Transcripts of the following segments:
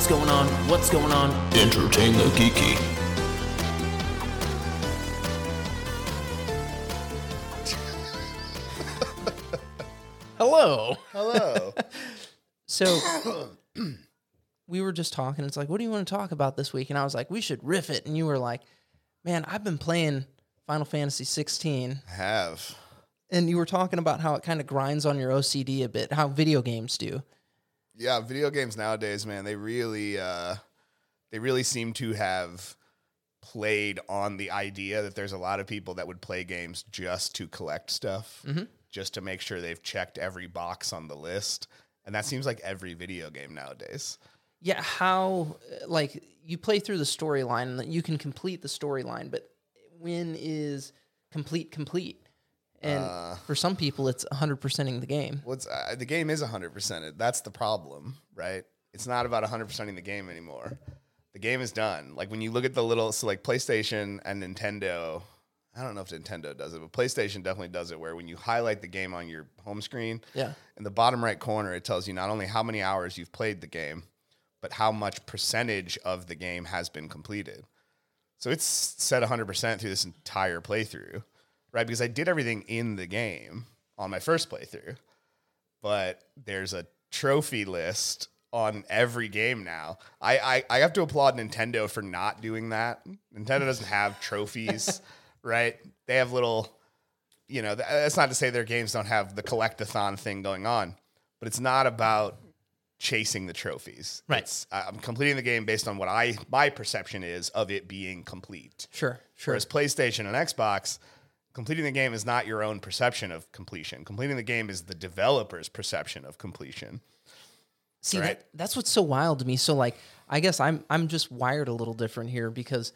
What's going on? What's going on? Entertain the geeky. Hello. Hello. So we were just talking. It's like, what do you want to talk about this week? And I was like, we should riff it. And you were like, man, I've been playing Final Fantasy 16. I have. And you were talking about how it kind of grinds on your OCD a bit, how video games do. Yeah, video games nowadays, man, they really uh they really seem to have played on the idea that there's a lot of people that would play games just to collect stuff, just to make sure they've checked every box on the list. And that seems like every video game nowadays. Yeah, how uh, like you play through the storyline and you can complete the storyline, but when is complete complete? And for some people, it's 100%ing the game. What's uh, the game is 100%. That's the problem, right? It's not about 100%ing the game anymore. The game is done. Like when you look at the little so like PlayStation and Nintendo, I don't know if Nintendo does it, but PlayStation definitely does it where when you highlight the game on your home screen, Yeah. in the bottom right corner it tells you not only how many hours you've played the game, but how much percentage of the game has been completed. So it's set 100% through this entire playthrough, right? Because I did everything in the game on my first playthrough, but there's a trophy list on every game now. I, I, I have to applaud Nintendo for not doing that. Nintendo doesn't have trophies, right? They have little, you know, uh, that's not to say their games don't have the collectathon thing going on, but it's not about chasing the trophies. Right. It's, I'm completing the game based on what I my perception is of it being complete. Sure, sure. Whereas PlayStation and Xbox, completing the game is not your own perception of completion. Completing the game is the developer's perception of completion. See, Right. that, that's what's so wild to me. So, like, I guess I'm I'm just wired a little different here because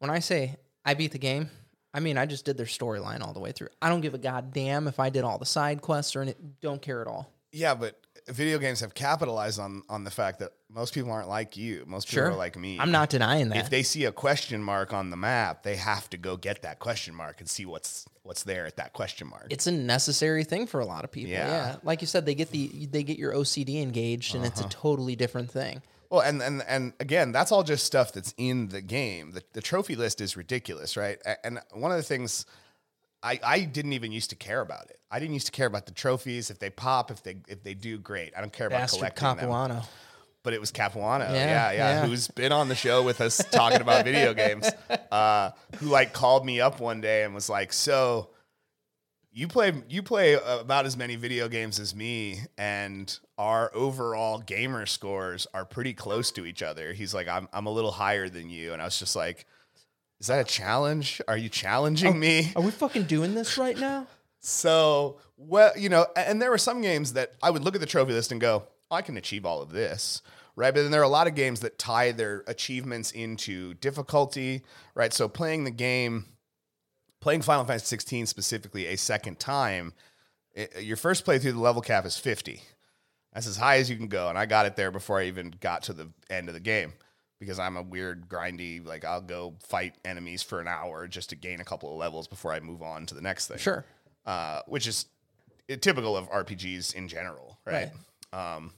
when I say I beat the game, I mean I just did their storyline all the way through. I don't give a goddamn if I did all the side quests or any, don't care at all. Yeah, but video games have capitalized on on the fact that most people aren't like you. Most people Sure, are like me. I'm not denying that. If they see a question mark on the map, they have to go get that question mark and see what's what's there at that question mark. it's a necessary thing for a lot of people. Yeah. Yeah. like you said, they get the they get your OCD engaged, and it's Uh-huh. a totally different thing. Well, and and and again, that's all just stuff that's in the game. The, the trophy list is ridiculous, right? And one of the things I I didn't even used to care about it. I didn't used to care about the trophies. If they pop, if they if they do, great. I don't care about Bastard collecting them. Capuano. But it was Capuano, Yeah, yeah, yeah, yeah. who's been on the show with us talking about video games. Uh, who like called me up one day and was like, "So." You play you play about as many video games as me, and our overall gamer scores are pretty close to each other. He's like, I'm I'm a little higher than you, and I was just like, Is that a challenge? Are you challenging me? Are we fucking doing this right now? So, well, you know, and there were some games that I would look at the trophy list and go, "Oh, I can achieve all of this, right? But then there are a lot of games that tie their achievements into difficulty, right? So playing the game, playing Final Fantasy 16 specifically a second time, it, your first playthrough, the level cap is 50. That's as high as you can go. And I got it there before I even got to the end of the game because I'm a weird, grindy, like I'll go fight enemies for an hour just to gain a couple of levels before I move on to the next thing Sure. Uh, which is uh, typical of RPGs in general, right? Um,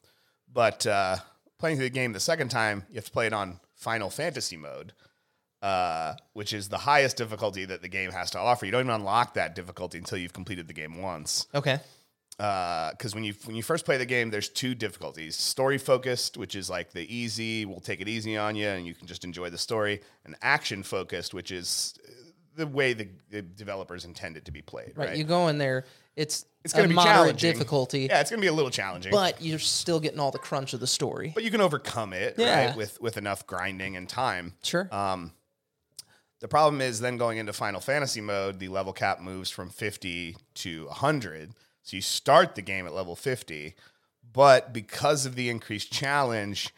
but uh, playing the game the second time, you have to play it on Final Fantasy mode, uh, which is the highest difficulty that the game has to offer. You don't even unlock that difficulty until you've completed the game once Okay. because when you when you first play the game, there's two difficulties: story focused, which is like the easy, we'll take it easy on you, and you can just enjoy the story, and action focused, which is uh, the way the, the developers intend it to be played. Right. Right. You go in there. It's it's going to be moderate difficulty, Yeah, it's going to be a little challenging, but you're still getting all the crunch of the story. but you can overcome it, Yeah. right? With with enough grinding and time. Sure. Um, the problem is then going into Final Fantasy mode, the level cap moves from 50 to 100. So you start the game at level 50, but because of the increased challenge,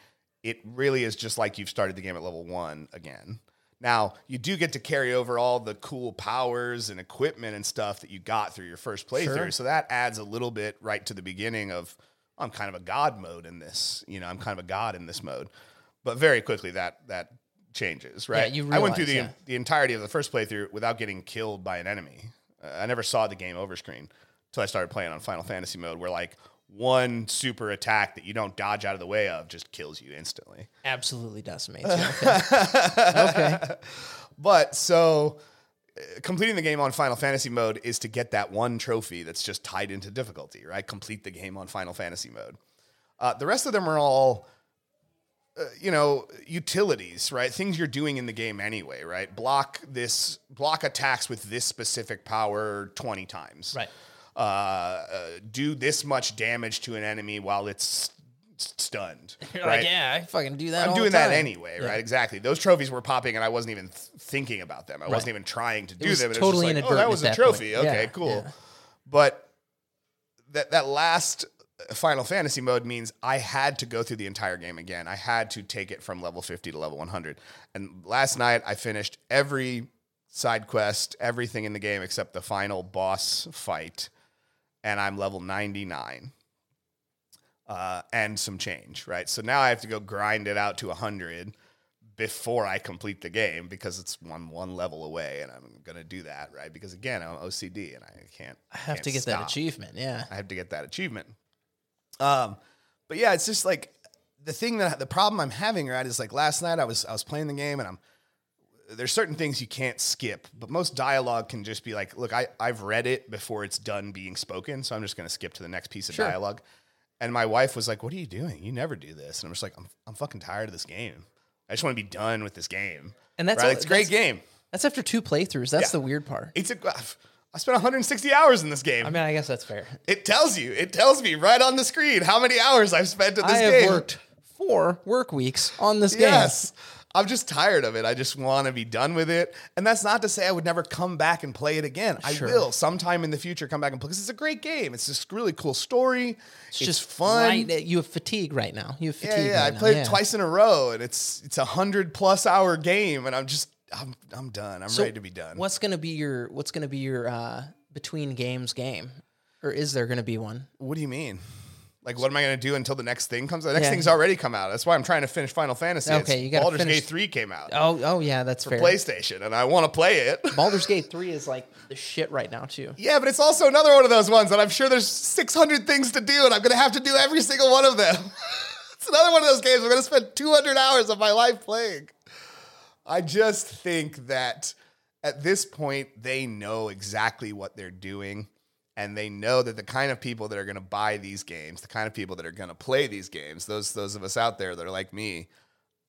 it really is just like you've started the game at level 1 again. Now, you do get to carry over all the cool powers and equipment and stuff that you got through your first playthrough. Sure. So that adds a little bit right to the beginning of I'm kind of a god mode in this. You know, I'm kind of a god in this mode. But very quickly that that changes, right? you I went through the yeah. the entirety of the first playthrough without getting killed by an enemy. Uh, I never saw the game over screen until I started playing on Final Fantasy mode, where like one super attack that you don't dodge out of the way of just kills you instantly. Absolutely decimates. you. Okay. okay. But so uh, completing the game on Final Fantasy mode is to get that one trophy that's just tied into difficulty, right? Complete the game on Final Fantasy mode. Uh, the rest of them are all, uh, you know, utilities, right? Things you're doing in the game anyway, right? Block this, block attacks with this specific power 20 times. Right. Uh, uh, do this much damage to an enemy while it's s- stunned. You're right? like, yeah, I fucking do that. I'm doing that anyway, Yeah. right? Exactly. Those trophies were popping, and I wasn't even th- thinking about them. I wasn't even trying to do them. Totally it was just like, oh, that was a that point. trophy. Okay, Yeah, cool. yeah. But that that last Final Fantasy mode means I had to go through the entire game again. I had to take it from level 50 to level 100. And last night I finished every side quest, everything in the game except the final boss fight, and I'm level 99 uh, and some change, right? So now I have to go grind it out to 100 before I complete the game because it's one one level away, and I'm gonna do that, right? Because again, I'm OCD and I can't. I have can't to get that achievement. Yeah. I have to get that achievement. Um, but yeah, it's just like the thing that the problem I'm having right is like last night I was I was playing the game and I'm there's certain things you can't skip, but most dialogue can just be like, look, I, I've read it before it's done being spoken, so I'm just gonna skip to the next piece of Sure. dialogue. And my wife was like, What are you doing? You never do this. And I'm just like, I'm I'm fucking tired of this game. I just want to be done with this game. And that's right? all- it's a great game. That's after two playthroughs. That's Yeah. the weird part. It's a I spent 160 hours in this game. I mean, I guess that's fair. It tells you. It tells me right on the screen how many hours I've spent in this I have game. worked four work weeks on this game. Yes. I'm just tired of it. I just want to be done with it. And that's not to say I would never come back and play it again. Sure. I will sometime in the future come back and play because it's a great game. It's just really cool story. It's, just fun. Right, you have fatigue right now. You have Yeah, fatigue. yeah. I right now, played yeah. it twice in a row, and it's it's a hundred plus hour game, and I'm just I'm I'm done. I'm So ready to be done. What's gonna be your What's gonna be your uh, between games game, or is there gonna be one? What do you mean? Like, what am I going to do until the next thing comes out? The next Yeah. thing's already come out. That's why I'm trying to finish Final Fantasy. Okay, It's- you gotta Baldur's finish- Gate 3 came out Oh, oh yeah, that's for fair. PlayStation, and I want to play it. Baldur's Gate three is like the shit right now too. Yeah, but it's also another one of those ones that I'm sure there's 600 things to do, and I'm gonna have to do every single one of them. it's another one of those games I'm gonna spend 200 hours of my life playing. I just think that at this point they know exactly what they're doing, and they know that the kind of people that are gonna buy these games, the kind of people that are gonna play these games, those those of us out there that are like me,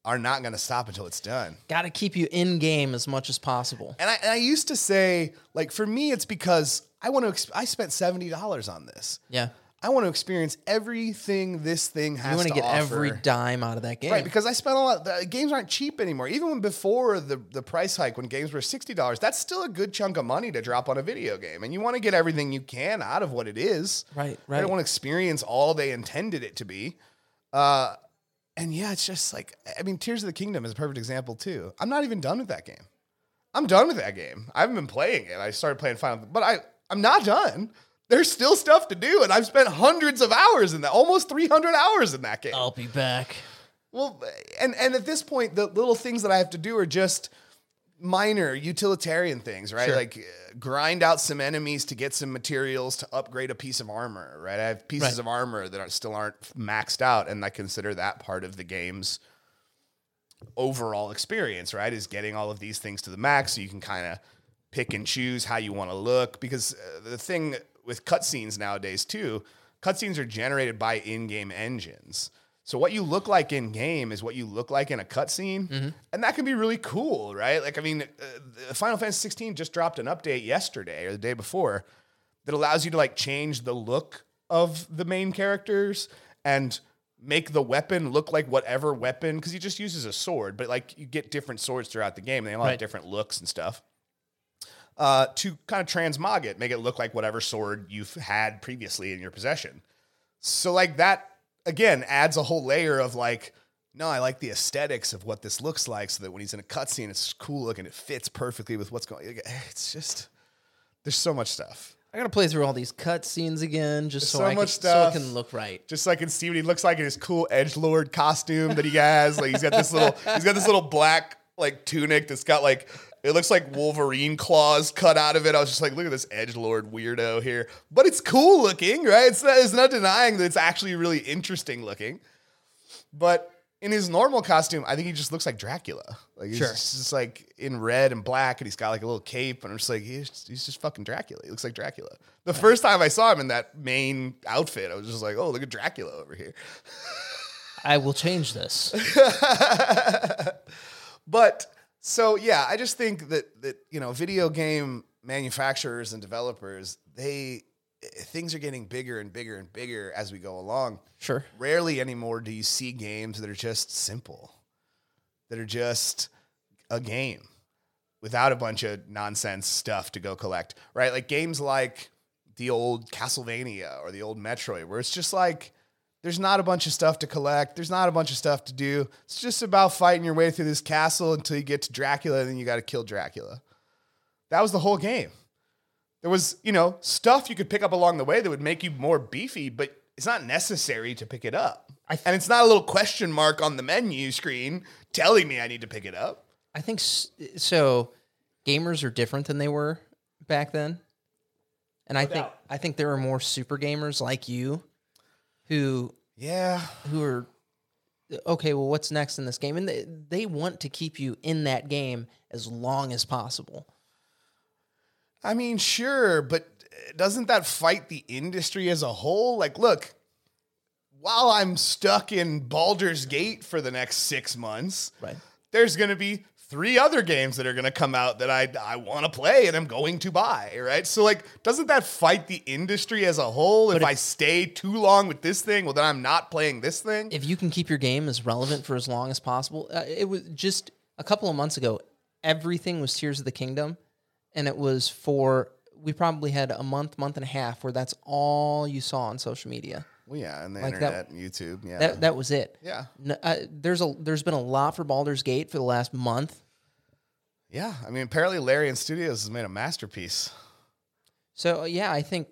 are not gonna stop until it's done. Got to keep you in game as much as possible. And I, and I used to say, like, for me, it's because I want to. Exp- I spent seventy dollars on this. Yeah, I want to experience everything this thing has. You want to get offer. every dime out of that game. right because I spent a lot. The games aren't cheap anymore. Even when before the the price hike, when games were sixty dollars, that's still a good chunk of money to drop on a video game. And you want to get everything you can out of what it is. Right, I right. don't want to experience all they intended it to be. Uh, and yeah, it's just like I mean, Tears of the Kingdom is a perfect example too. I'm not even done with that game. I'm done with that game. I haven't been playing it. I started playing Final, but I I'm not done. There's still stuff to do, and I've spent hundreds of hours in that, almost 300 hours in that game. I'll be back. Well, and and at this point, the little things that I have to do are just minor utilitarian things, right? Sure. Like uh, grind out some enemies to get some materials to upgrade a piece of armor, right? I have pieces Right. of armor that are, still aren't maxed out, and I consider that part of the game's overall experience, right? Is getting all of these things to the max so you can kind of pick and choose how you want to look. Because uh, the thing with cutscenes nowadays, too, cutscenes are generated by in game engines. So what you look like in game is what you look like in a cutscene, and that can be really cool, right? Like, I mean, uh, Final Fantasy 16 just dropped an update yesterday or the day before that allows you to like change the look of the main characters and make the weapon look like whatever weapon because he just uses a sword, but like you get different swords throughout the game. They all have Right. different looks and stuff. Uh, to kind of transmog it, make it look like whatever sword you've had previously in your possession. So like that again adds a whole layer of like, no, I like the aesthetics of what this looks like, so that when he's in a cutscene, it's cool looking. It fits perfectly with what's going. It's just there's so much stuff. I gotta play through all these cutscenes again, just so, so I much can, so stuff. it can look right. just so I can see what he looks like in his cool edge lord costume that he has. Like he's got this little, he's got this little black like tunic that's got like It looks like Wolverine claws cut out of it. I was just like, look at this edge lord weirdo here. But it's cool looking, right? It's not, it's not denying that it's actually really interesting looking. But in his normal costume, I think he just looks like Dracula. Like he's Sure. just like in red and black, and he's got like a little cape, and I'm just like, he's, he's just fucking Dracula. He looks like Dracula. The first time I saw him in that main outfit, I was just like, oh, look at Dracula over here. I will change this. But so yeah, I just think that that you know, video game manufacturers and developers, they eh, things are getting bigger and bigger and bigger as we go along. Sure. Rarely anymore do you see games that are just simple, that are just a game without a bunch of nonsense stuff to go collect, right? Like games like the old Castlevania or the old Metroid, where it's just like there's not a bunch of stuff to collect, there's not a bunch of stuff to do. It's just about fighting your way through this castle until you get to Dracula, and then you got to kill Dracula. That was the whole game. There was, you know, stuff you could pick up along the way that would make you more beefy, but it's not necessary to pick it up. I th- and it's not a little question mark on the menu screen telling me I need to pick it up. I think s- so. Gamers are different than they were back then, and I think. I think there are more super gamers like you, who Yeah. who are okay. Well, what's next in this game? And they they want to keep you in that game as long as possible. I mean, sure, but eh, doesn't that fight the industry as a whole? Like, look, while I'm stuck in Baldur's Gate for the next six months, Right. there's going to be three other games that are going to come out that I, I want to play and I'm going to buy, right? So, like, doesn't that fight the industry as a whole? If, if- I stay too long with this thing, well, then I'm not playing this thing. if you can keep your game as relevant for as long as possible, uh, it was just a couple of months ago. Everything was Tears of the Kingdom, and it was for we probably had a month, month and a half where that's all you saw on social media. Well, yeah, and the Like internet that- and YouTube. Yeah. That that was it. yeah. N- uh, there's a there's been a lot for Baldur's Gate for the last month. Yeah. I mean, apparently Larian Studios has made a masterpiece. So uh, yeah, I think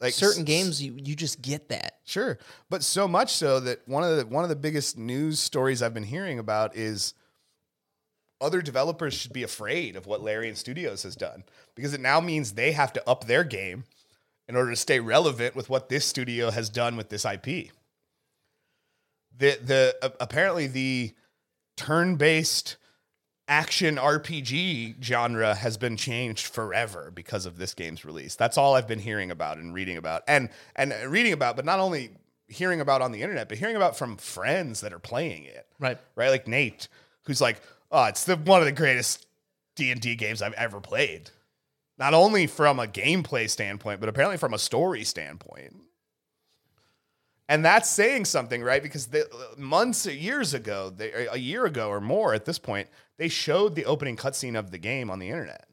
Like certain s- games you you just get that. Sure, but so much so that one of the one of the biggest news stories I've been hearing about is other developers should be afraid of what Larian Studios has done because it now means they have to up their game in order to stay relevant with what this studio has done with this IP. The the uh, apparently the turn-based action RPG genre has been changed forever because of this game's release. That's all I've been hearing about and reading about. And and reading about, but not only hearing about on the internet, but hearing about from friends that are playing it. Right. Right? Like Nate, who's like, "Oh, it's the one of the greatest D&D games I've ever played." Not only from a gameplay standpoint, but apparently from a story standpoint. And that's saying something, right? Because the, months, years ago, they, a year ago or more at this point, they showed the opening cutscene of the game on the internet.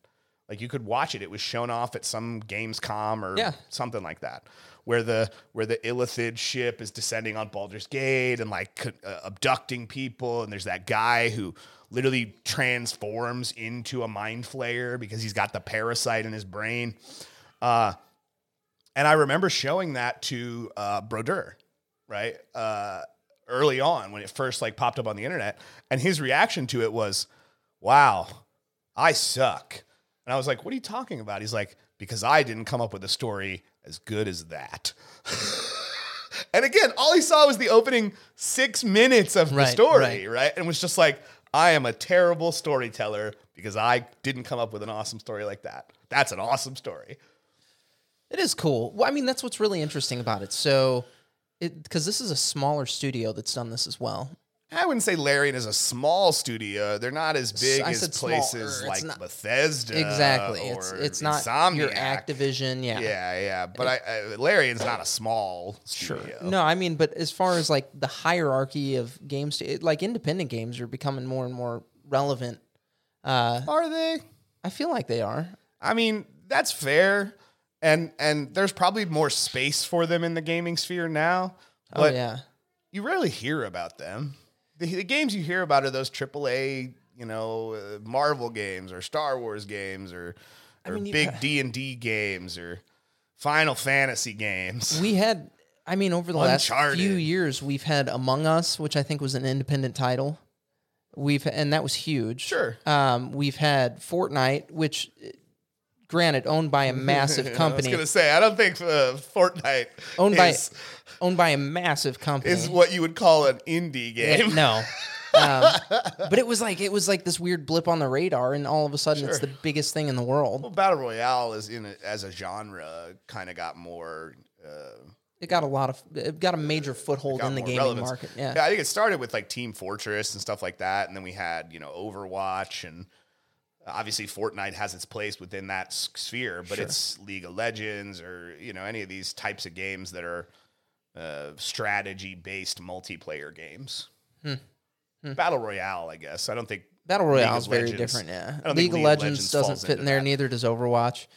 Like you could watch it; it was shown off at some Gamescom or Yeah. something like that, where the where the Illithid ship is descending on Baldur's Gate and like uh, abducting people, and there's that guy who literally transforms into a mind flayer because he's got the parasite in his brain. Uh, and I remember showing that to uh, Brodeur, right? Uh, early on when it first like popped up on the internet, and his reaction to it was, "Wow, I suck." And I was like, "What are you talking about?" He's like, "Because I didn't come up with a story as good as that." and again, all he saw was the opening six minutes of the story, right. right? And was just like, "I am a terrible storyteller because I didn't come up with an awesome story like that." That's an awesome story. It is cool. Well, I mean, that's what's really interesting about it. So, because this is a smaller studio that's done this as well. I wouldn't say Larian is a small studio. They're not as big I as places smaller. Like not- Bethesda. exactly. It's it's not your. Activision. Yeah. Yeah, yeah. But I, I, Larian's not a small Sure. studio. No, I mean, but as far as like the hierarchy of games, it, like independent games are becoming more and more relevant. Uh, Are they? I feel like they are. I mean, that's fair. And and there's probably more space for them in the gaming sphere now. Oh yeah. you rarely hear about them. The, the games you hear about are those AAA, you know, uh, Marvel games or Star Wars games or, or mean, big D and D games or Final Fantasy games. We had, I mean, over the last few years, we've had Among Us, which I think was an independent title. We've and that was huge. Sure. Um, we've had Fortnite, which, granted, owned by a massive company. I was gonna say I don't think uh, Fortnite owned by is, owned by a massive company. is what you would call an indie Yeah, game. no. Um, but it was like it was like this weird blip on the radar, and all of a sudden, it's the biggest thing in the world. Well, battle royale is in a, as a genre kind of got more. Uh, It got a lot of, it got a major foothold in the gaming relevance. market. Yeah. I think it started with like Team Fortress and stuff like that, and then we had you know Overwatch, and obviously Fortnite has its place within that sphere, but Sure. it's League of Legends or you know any of these types of games that are uh, strategy based multiplayer games. Hmm. Battle Royale, I guess. I don't think Battle Royale is very Legends- different. Yeah. League of League of Legends Legends doesn't fit in there. that. Neither does Overwatch.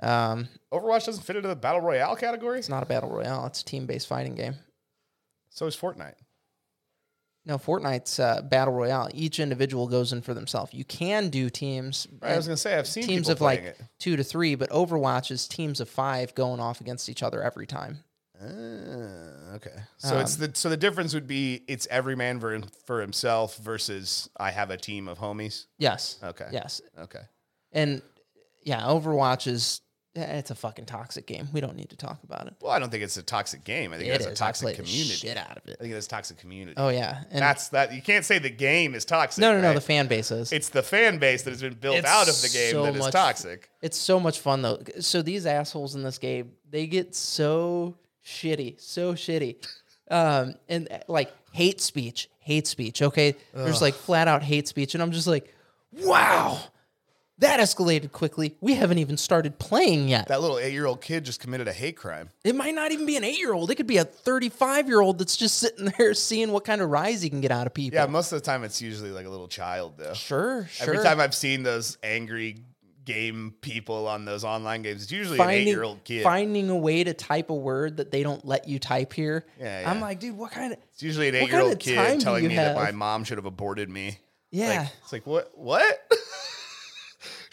Um, Overwatch doesn't fit into the Battle Royale category. it's not a battle royale. It's a team based fighting game. So is Fortnite. No, Fortnite's uh, battle royale. Each individual goes in for themselves. You can do teams. I was gonna say I've seen teams of like it. two to three, but Overwatch is teams of five going off against each other every time. Ah, okay. So it's Um, the so the difference would be it's every man for, for himself versus I have a team of homies. Yes. Okay. Yes. Okay. And yeah, Overwatch is it's a fucking toxic game. We don't need to talk about it. Well, I don't think it's a toxic game. I think It it's a toxic community. shit out of it. I think it's a toxic community. Oh yeah. And That's that. You can't say the game is toxic. no, no, no. right? The fan base is. it's the fan base that has been built It's out of the game so that is much- toxic. It's so much fun though. So these assholes in this game, they get so shitty, so shitty. Um, and uh, like hate speech, hate speech. Okay. There's like flat out hate speech. And I'm just like, wow, that escalated quickly. We haven't even started playing yet. That little eight year old kid just committed a hate crime. It might not even be an eight year old. It could be a 35 year old that's just sitting there seeing what kind of rise he can get out of people. Yeah, most of the time it's usually like a little child though. Sure, sure. Every time I've seen those angry game people on those online games, it's usually an eight year old kid. finding a way to type a word that they don't let you type here. Yeah, I'm like, dude, what kind of It's usually an eight year old kid telling me that my mom should have aborted me. yeah? Like, it's like, what? What?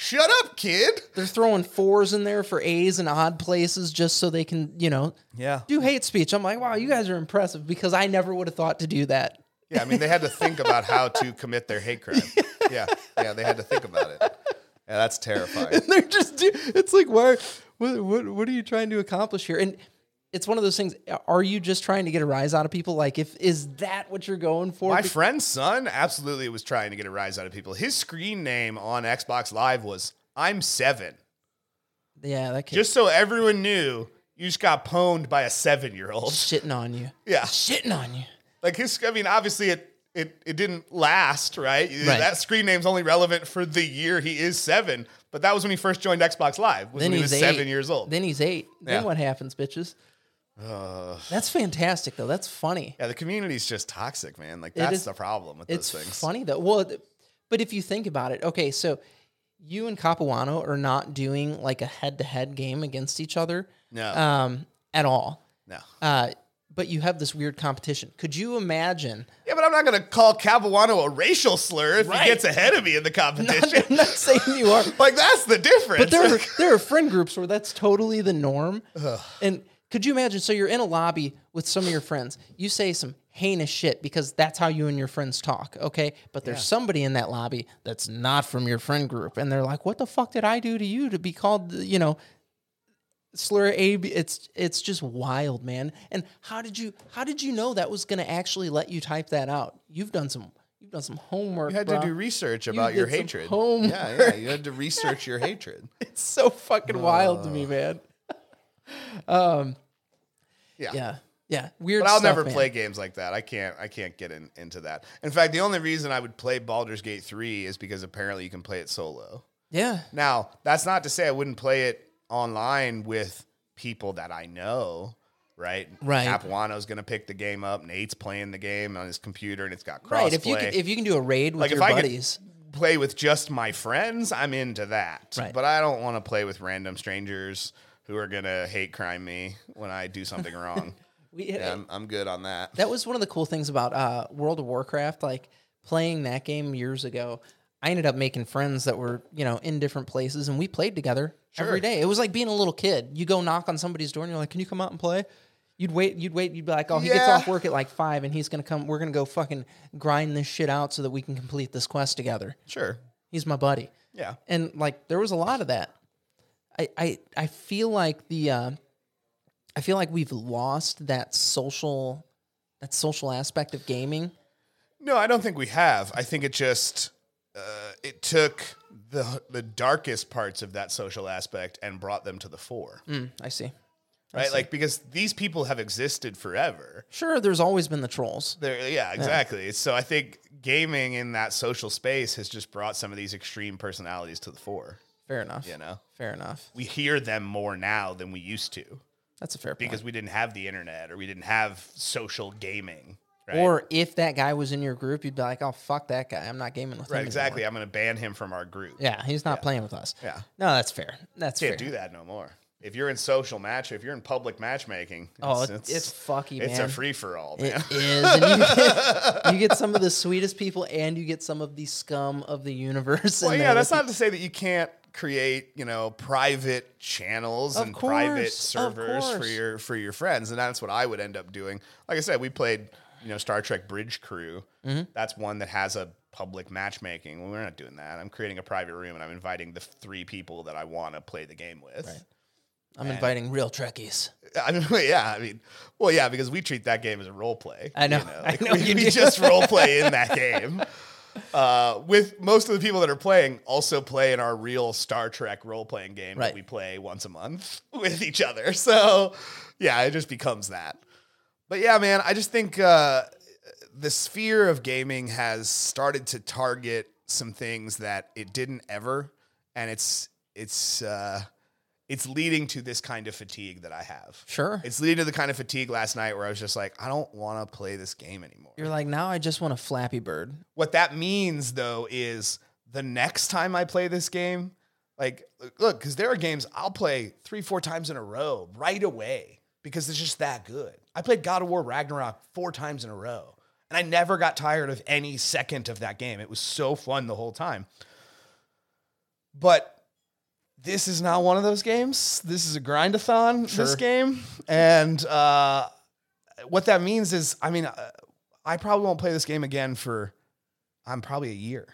Shut up, kid. They're throwing fours in there for A's and odd places just so they can, you know, Yeah. do hate speech. I'm like, wow, you guys are impressive because I never would have thought to do that. Yeah, I mean, they had to think about how to commit their hate crime. Yeah, yeah, they had to think about it. Yeah, that's terrifying. They're just, it's like, why? What, what, what are you trying to accomplish here? And it's one of those things. Are you just trying to get a rise out of people? Like, if is that what you're going for? My Be- friend's son absolutely was trying to get a rise out of people. His screen name on Xbox Live was "I'm seven. yeah, that kid just so everyone knew you just got pwned by a seven year old. shitting on you. Yeah, Shitting on you. like his. I mean, obviously it. It, it didn't last, right? Right. That screen name's only relevant for the year he is seven, but that was when he first joined Xbox Live. Was Then when he he's was eight. seven years old. Then he's eight. Then Yeah. what happens, bitches? Ugh. That's fantastic, though. That's funny. Yeah, the community's just toxic, man. Like that's is- the problem with It's those things. funny though. Well, but if you think about it, okay, so you and Capuano are not doing like a head-to-head game against each other, No, um, at all. no. Uh, but you have this weird competition. Could you imagine? Yeah, but I'm not gonna call Capuano a racial slur if Right. he gets ahead of me in the competition. I'm not saying you are, like that's the difference. but there are, there are friend groups where that's totally the norm. And could you imagine? So you're in a lobby with some of your friends. You say some heinous shit because that's how you and your friends talk. Okay, but there's somebody in that lobby that's not from your friend group, and they're like, "What the fuck did I do to you to be called?" You know. Slur A, B- it's it's just wild, man. And how did you how did you know that was going to actually let you type that out? You've done some you've done some homework. you had bro. to do research about your hatred. homework. Yeah, yeah. You had to research your hatred. It's so fucking wild to me, man. Um, Yeah. Yeah. Yeah. Weird But I'll stuff, never man. play games like that. I can't. I can't get in, into that. In fact, the only reason I would play Baldur's Gate three is because apparently you can play it solo. Yeah. Now, that's not to say I wouldn't play it online with people that I know. Right, Right. Capuano's going to pick the game up. Nate's playing the game on his computer, and it's got crossplay. Right. If you can, if you can do a raid with like your if I buddies. play with just my friends, I'm into that. Right. But I don't want to play with random strangers who are gonna hate crime me when I do something wrong. We, Yeah, I'm, I'm good on that. that was one of the cool things about uh, World of Warcraft. Like playing that game years ago, I ended up making friends that were you know in different places, and we played together every day. It was like being a little kid. You go knock on somebody's door, and you're like, "Can you come out and play?" You'd wait. You'd wait. You'd be like, "Oh, he gets off work at like five, and he's gonna come. We're gonna go fucking grind this shit out so that we can complete this quest together." Sure. He's my buddy, Yeah. and like there was a lot of that. I I I feel like the uh, I feel like we've lost that social that social aspect of gaming. No, I don't think we have. I think it just uh, it took the the darkest parts of that social aspect and brought them to the fore. Mm, I see. Right? Like because these people have existed forever. Sure, there's always been the trolls. There, yeah, exactly. So I think gaming in that social space has just brought some of these extreme personalities to the fore. Fair enough. You know, Fair enough. we hear them more now than we used to That's a fair point. because we didn't have the internet or we didn't have social gaming. Right? Or if that guy was in your group, you'd be like, "Oh fuck that guy! I'm not gaming with him." right, anymore." exactly. I'm going to ban him from our group. Yeah, he's not playing with us. Yeah. No, that's fair. That's fair. You Can't fair. do that no more. If you're in social match, if you're in public matchmaking, Oh, it's, it's fucky, it's man. a free for all, It is. And you, get, you get some of the sweetest people, and you get some of the scum of the universe. Well, yeah, that's not to say that you can't create, you know, private channels Of and private course, of servers for your for your friends, and that's what I would end up doing. Like I said, we played, you know, Star Trek Bridge Crew. Mm-hmm. That's one that has a public matchmaking. Well, we're not doing that. I'm creating a private room and I'm inviting the three people that I want to play the game with. you. I'm inviting real Trekkies. I mean, yeah, I mean, well, yeah, because we treat that game as a role play. I know. you I Like, know we, you we just role play in that game. Uh, with most of the people that are playing also play in our real Star Trek role playing game Right. that we play once a month with each other. So, yeah, it just becomes that. But yeah, man, I just think uh, the sphere of gaming has started to target some things that it didn't ever, and it's it's uh, it's leading to this kind of fatigue that I have. Sure. It's leading to the kind of fatigue last night where I was just like, I don't want to play this game anymore. You're like, now I just want a Flappy Bird. What that means though is the next time I play this game, like, look, because there are games I'll play three, four times in a row right away because it's just that good. I played God of War Ragnarok four times in a row and I never got tired of any second of that game. It was so fun the whole time. But this is not one of those games. This is a grindathon, this game. And uh, what that means is, I mean, uh, I probably won't play this game again for, I'm probably a year.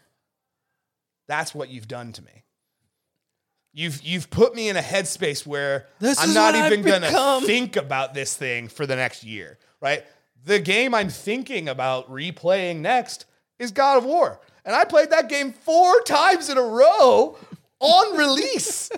That's what you've done to me. You've you've put me in a headspace where This I'm not even gonna think about this thing for the next year, right? The game I'm thinking about replaying next is God of War. And I played that game four times in a row on release.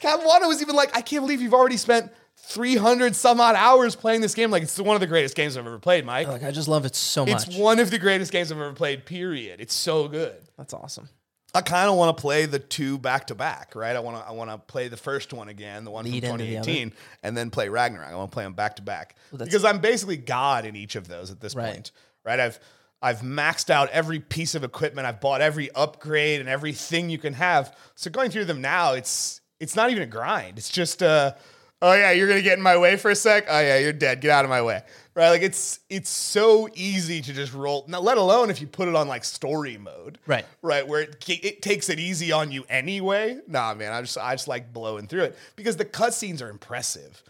Capuano was even like, I can't believe you've already spent 300 some odd hours playing this game. Like, it's one of the greatest games I've ever played, Mike. Like, I just love it so much. It's one of the greatest games I've ever played, period. It's so good. That's awesome. I kind of want to play the two back to back, right? I want to I want to play the first one again, the one Lead from into the 2018, and then play Ragnarok. I want to play them back to back because I'm basically God in each of those at this Right. point, right? I've I've maxed out every piece of equipment. I've bought every upgrade and everything you can have. So going through them now, it's it's not even a grind. It's just uh oh yeah, you're gonna get in my way for a sec. Oh yeah, you're dead. Get out of my way. Right? Like it's it's so easy to just roll. Now, let alone if you put it on like story mode Right. right? Where it, it takes it easy on you anyway. Nah, man, I just I just like blowing through it because the cutscenes are impressive.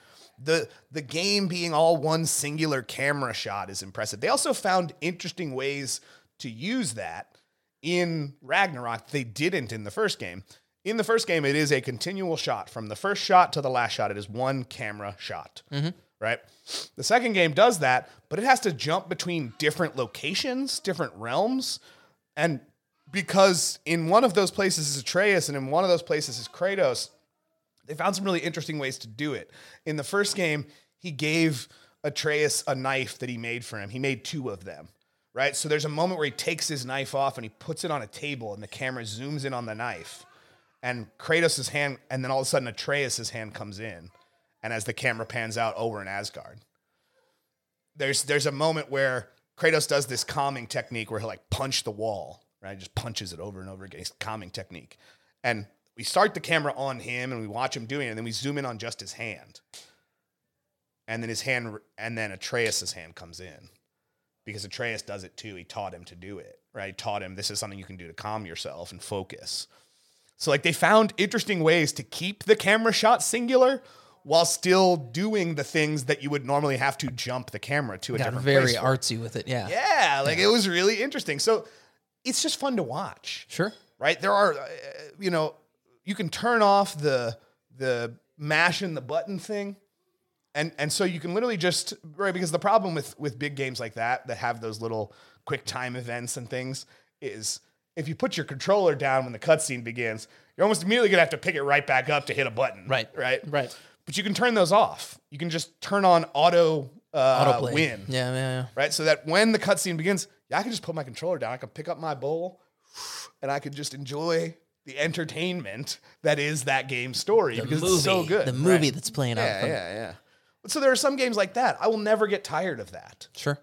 The the game being all one singular camera shot is impressive. They also found interesting ways to use that in Ragnarok. They didn't in the first game. In the first game, it is a continual shot from the first shot to the last shot. It is one camera shot, mm-hmm. right? The second game does that, but it has to jump between different locations, different realms, and because in one of those places is Atreus and in one of those places is Kratos, they found some really interesting ways to do it. In the first game, he gave Atreus a knife that he made for him. He made two of them, right? So there's a moment where he takes his knife off and he puts it on a table and the camera zooms in on the knife. And Kratos' hand, and then all of a sudden Atreus' hand comes in. And as the camera pans out, oh, in Asgard there's there's a moment where Kratos does this calming technique where he'll like punch the wall, right? Just punches it over and over again. It's calming technique. And we start the camera on him and we watch him doing it, and then we zoom in on just his hand. And then his hand and then Atreus' hand comes in. Because Atreus does it too. He taught him to do it, right? He taught him this is something you can do to calm yourself and focus. So like they found interesting ways to keep the camera shot singular while still doing the things that you would normally have to jump the camera to a Got different very place for. artsy with it. Yeah. Yeah, like it was really interesting. So it's just fun to watch Sure. right? There are, uh, you know, you can turn off the the mashing the button thing, and and so you can literally just right because the problem with with big games like that that have those little quick time events and things is if you put your controller down when the cutscene begins, you're almost immediately gonna have to pick it right back up to hit a button. Right. Right. Right. But you can turn those off. You can just turn on auto uh, Autoplay. win Yeah, yeah, yeah. right? So that when the cutscene begins, yeah, I can just put my controller down. I can pick up my bowl, and I can just enjoy the entertainment that is that game story because it's so good. The movie right? that's playing out. Yeah, from- yeah, yeah. So there are some games like that. I will never get tired of that. Sure.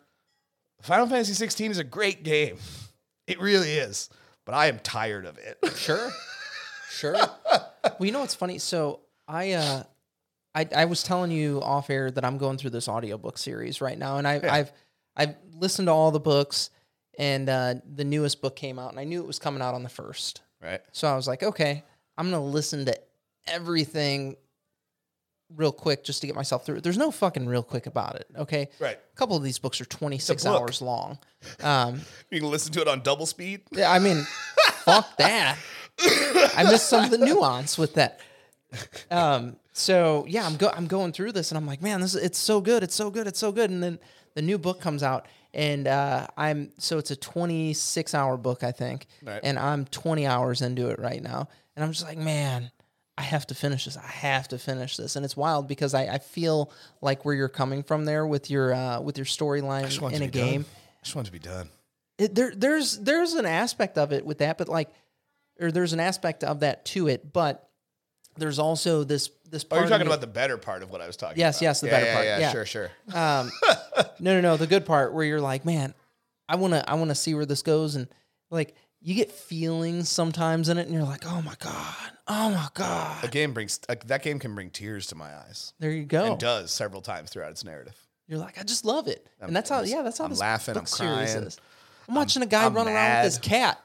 Final Fantasy 16 is a great game. It really is. But I am tired of it. Sure. Sure. well, you know what's funny? So I uh I I was telling you off air that I'm going through this audiobook series right now and I I've I've listened to all the books and uh the newest book came out and I knew it was coming out on the first. Right. So I was like, okay, I'm gonna listen to everything real quick just to get myself through it. There's no fucking real quick about it. Okay. Right. A couple of these books are 26 book. hours long. Um, You can listen to it on double speed. yeah, I mean, fuck that. I missed some of the nuance with that. Um, so yeah, I'm go I'm going through this and I'm like, man, this is, it's so good, it's so good, it's so good. And then the new book comes out and uh, I'm so it's a 26 hour book, I think, Right. and I'm 20 hours into it right now, and I'm just like, man. I have to finish this. I have to finish this, and it's wild because I, I feel like where you're coming from there with your uh, with your storyline in a be done. game I just want to be done. it, there there's there's an aspect of it with that, but like, or there's an aspect of that to it, but there's also this this. Oh, you're talking about the better part of what I was talking Yes, about. yes, yes, the Yeah, better yeah, part. Yeah, Yeah. sure, sure. um, no, no, no, the good part where you're like, man, I wanna I wanna see where this goes, and like you get feelings sometimes in it, and you're like, oh my god, oh my A god, game brings uh, that game can bring tears to my eyes. there you go. And does several times throughout its narrative. You're like, I just love it, and that's how yeah, that's how I'm laughing, I'm crying, is. I'm watching a guy I'm run around with his cat.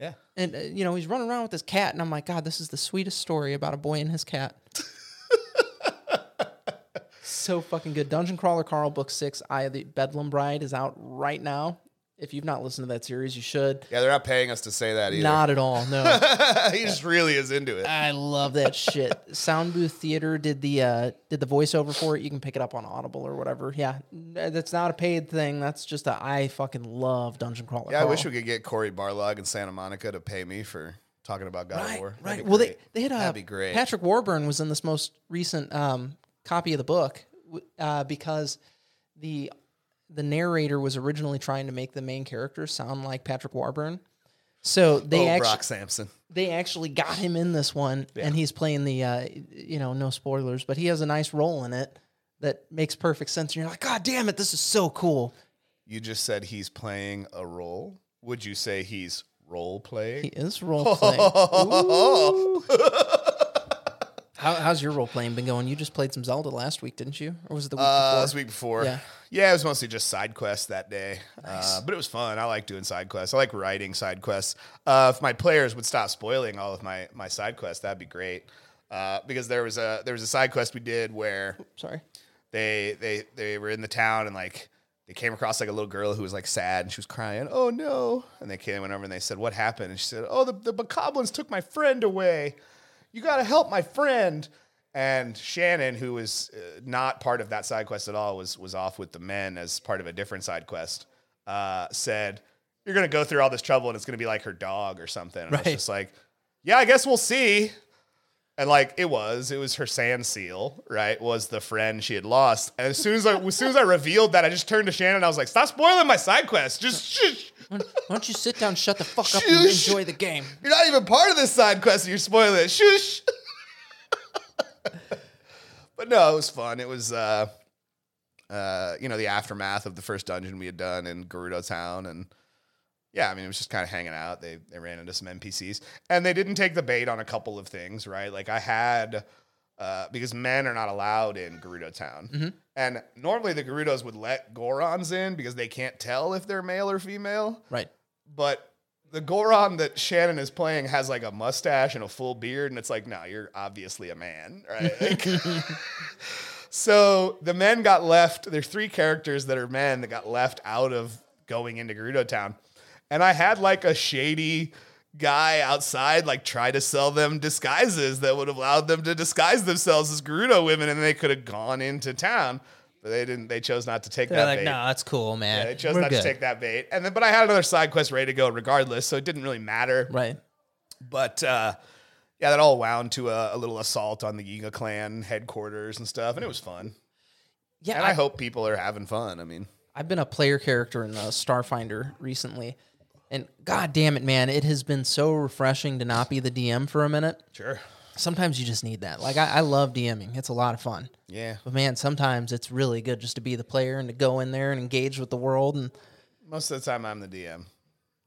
Yeah. And uh, you know he's running around with his cat, and I'm like, God, this is the sweetest story about a boy and his cat. So fucking good. Dungeon Crawler Carl Book Six, Eye the Bedlam Bride is out right now. If you've not listened to that series, you should. Yeah, they're not paying us to say that either. Not at all. No, he just really is into it. I love that shit. Sound Booth Theater did the uh, did the voiceover for it. You can pick it up on Audible or whatever. Yeah, that's not a paid thing. That's just a I fucking love Dungeon Crawler. Yeah, I wish we could get Cory Barlog in Santa Monica to pay me for talking about God of War. That'd right. Well, they they had uh, That'd be great. Patrick Warburton was in this most recent um, copy of the book uh, because the the narrator was originally trying to make the main character sound like Patrick Warburton. So they oh, actually Brock Sampson. they actually got him in this one, and he's playing the uh, you know no spoilers, but he has a nice role in it that makes perfect sense. And you're like, God damn it, this is so cool. You just said he's playing a role. Would you say he's role playing? He is role playing. How, how's your role playing been going? You just played some Zelda last week, didn't you? Or was it the week Uh, before? this week before. Yeah. Yeah. it was mostly just side quests that day. Uh, but it was fun. I like doing side quests. I like writing side quests. Uh, if my players would stop spoiling all of my my side quests, that'd be great. Uh, because there was a there was a side quest we did where Sorry. they they they were in the town and like they came across like a little girl who was like sad and she was crying. Oh no! And they came went over and they said, "What happened?" And she said, "Oh, the the bokoblins took my friend away. You got to help my friend." And Shannon, who was uh, not part of that side quest at all, was was off with the men as part of a different side quest. Uh, said, "You're gonna go through all this trouble and it's gonna be like her dog or something." And I Right. was just like, "Yeah, I guess we'll see." And like it was, it was her sand seal, right? Was the friend she had lost. And as soon as I, as soon as I revealed that, I just turned to Shannon. and I was like, "Stop spoiling my side quest. Just shush. Why don't you sit down, shut the fuck up, and Shush. enjoy the game? You're not even part of this side quest. and You're spoiling it. Shush." but no, it was fun. It was, uh, uh, you know, the aftermath of the first dungeon we had done in Gerudo Town, and yeah, I mean, it was just kind of hanging out. They they ran into some NPCs, and they didn't take the bait on a couple of things, right? Like I had. Uh, because men are not allowed in Gerudo Town. And normally the Gerudos would let Gorons in because they can't tell if they're male or female Right. but the Goron that Shannon is playing has like a mustache and a full beard, and it's like, no, you're obviously a man, right? Like- so the men got left. There's three characters that are men that got left out of going into Gerudo Town, and I had like a shady guy outside like try to sell them disguises that would have allowed them to disguise themselves as Gerudo women, and they could have gone into town. But they didn't. They chose not to take They're that. like, bait. no, that's cool, man. Yeah, they chose We're not good. to take that bait. And then, but I had another side quest ready to go regardless, so it didn't really matter. Right. But uh, yeah, that all wound to a, a little assault on the Yiga clan headquarters and stuff, and it was fun. Yeah, And I, I, hope people are having fun. I mean, I've been a player character in the Starfinder recently, and god damn it, man, it has been so refreshing to not be the DM for a minute. sure. Sometimes you just need that. Like I, I love DMing; it's a lot of fun. Yeah. But man, sometimes it's really good just to be the player and to go in there and engage with the world. And Most of the time, I'm the DM.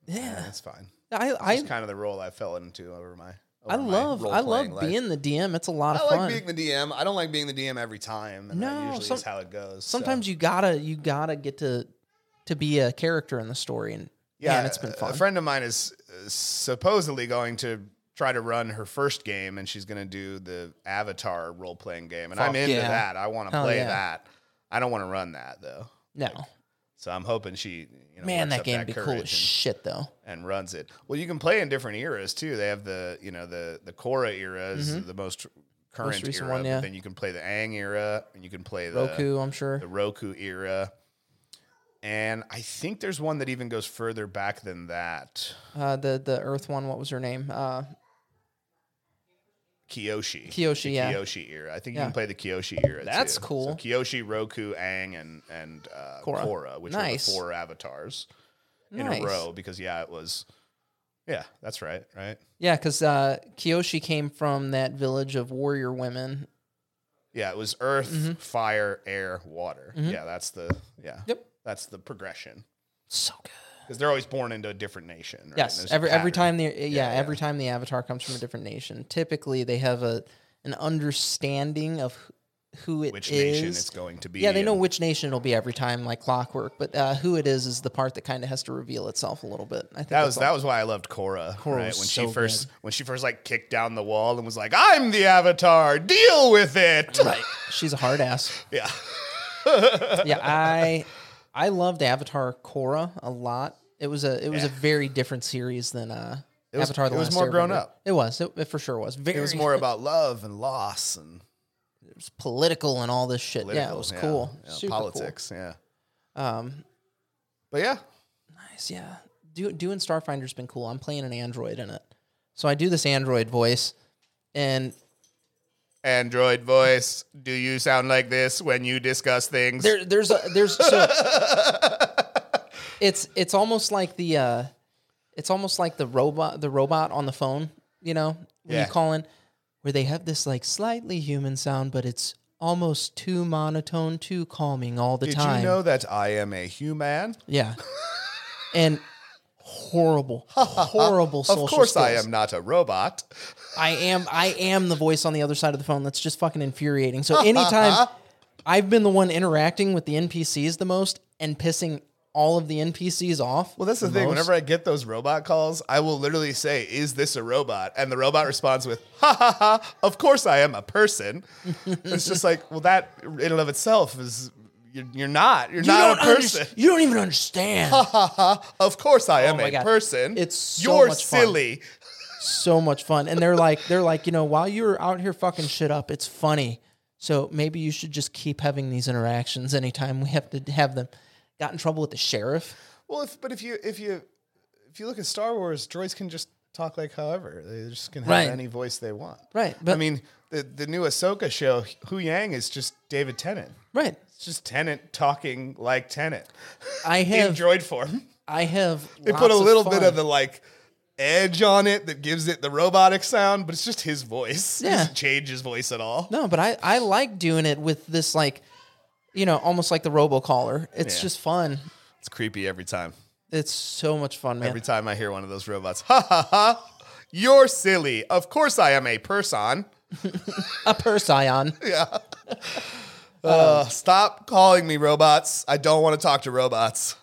yeah, That's fine. I I, It's kind of the role I fell into over my. I love I love life. being the DM. It's a lot I of fun. I like being the DM. I don't like being the DM every time. And that No, usually some- is how it goes. so. Sometimes you gotta you gotta get to to be a character in the story, and yeah, man, it's been fun. a friend of mine is uh, supposedly going to try to run her first game, and she's going to do the Avatar role playing game, and I'm into yeah. that. I want to play yeah. that. I don't want to run that though, no, so I'm hoping she, you know, man, that game would be cool as and, shit though. and runs it. Well, you can play in different eras too. They have the, you know, the the Korra era is the most current Mm-hmm. recent era, one, yeah. then you can play the Aang era, and you can play the Roku, I'm sure. the Roku era. And I think there's one that even goes further back than that. Uh, the the Earth one, what was her name? Uh, Kyoshi. Kyoshi, The yeah. Kyoshi era. I think you Yeah. can play the Kyoshi era. That's too. cool. So Kyoshi, Roku, Aang, and and uh, Korra. Korra. which Nice. the four avatars in Nice. a row. Because yeah, it was. Yeah, that's right. Right. yeah, because uh, Kyoshi came from that village of warrior women. Yeah, it was Earth, Mm-hmm. Fire, Air, Water. Yeah, that's the yeah. Yep. That's the progression. So good. Because they're always born into a different nation. Right? Yes, every every time the yeah, yeah. every time the avatar comes from a different nation, typically they have a an understanding of who it is. which nation it's going to be. Yeah, they know which nation it'll be every time, like clockwork. But uh, who it is is the part that kind of has to reveal itself a little bit. I think That was all. that was why I loved Korra. Korra right? when so she first good. when she first like kicked down the wall and was like, "I'm the Avatar. Deal with it." right. She's a hard ass. Yeah. yeah, I I loved Avatar Korra a lot. It was a it was a very different series than uh, was- Avatar. The it was Last more grown up. It was. It, it for sure was. Very It was more about love and loss and it was political and all this shit. yeah, it was cool. yeah, Super cool. politics. Yeah. Um, But yeah, nice. Yeah, do, doing Starfinder's been cool. I'm playing an android in it, so I do this android voice, and Android voice. Do you sound like this when you discuss things? there there's a there's so it's it's almost like the uh it's almost like the robot the robot on the phone you know when Yeah. you call in where they have this like slightly human sound but it's almost too monotone too calming all the time. Did time you know that I am a human? yeah and horrible horrible Of social course, I am not a robot. I am I am the voice on the other side of the phone that's just fucking infuriating. So anytime I've been the one interacting with the NPCs the most and pissing all of the NPCs off. Well, that's the, thing. most. Whenever I get those robot calls, I will literally say, "Is this a robot?" And the robot responds with, "Ha ha ha! Of course I am a person." it's just like, well, that in and of itself is you're, you're not. You're you not a person. underst- you don't even understand. Ha ha ha. of course I oh am Oh a God. person. It's so you're much fun. silly. so much fun. And they're like, they're like, you know, while you're out here fucking shit up, it's funny. So maybe you should just keep having these interactions anytime we have to have them. Got in trouble with the sheriff. Well, if but if you if you if you look at Star Wars, droids can just talk like however they just can have Right. any voice they want. Right. But I mean, the the new Ahsoka show, Huyang is just David Tennant. right. It's just Tennant talking like Tennant I in have droid form. I have They put a little bit of the like edge on it that gives it the robotic sound, but it's just his voice. He Yeah. doesn't change his voice at all. No, but I, I like doing it with this like, you know, almost like the robocaller. It's Yeah. just fun. It's creepy every time. It's so much fun, man. Every time I hear one of those robots, ha ha ha, you're silly. Of course I am a person. A Persion. Yeah. Uh, stop calling me robots. I don't want to talk to robots.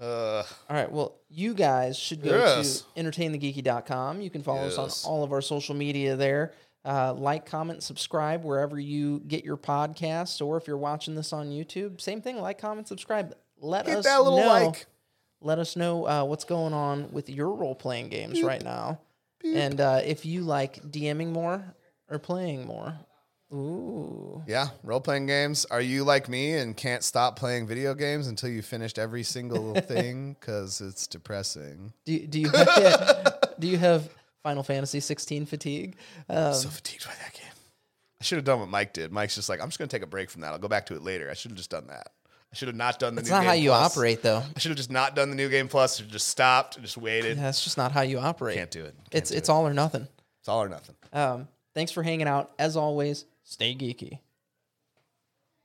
Uh, All right. Well, you guys should go Yes. to entertainthegeeky.com. You can follow us Yes. on all of our social media there. Uh, like, comment, subscribe wherever you get your podcasts, or if you're watching this on YouTube, same thing. Like, comment, subscribe. Let hit us that little know. like. Let us know uh, what's going on with your role playing games right now, and uh, if you like DMing more or playing more. Ooh. Yeah, role playing games. Are you like me and can't stop playing video games until you finished every single thing? Because it's depressing. Do you, do you have, do you have Final Fantasy 16 fatigue? Um, so fatigued by that game. I should have done what Mike did. Mike's just like, I'm just going to take a break from that. I'll go back to it later. I should have just done that. I should have not done the That's new not game how you plus. operate, though. I should have just not done the new game plus. Just stopped and just waited. Yeah, That's just not how you operate. Can't do it. Can't it's do it's it. all or nothing. It's all or nothing. Um, thanks for hanging out. As always, stay geeky.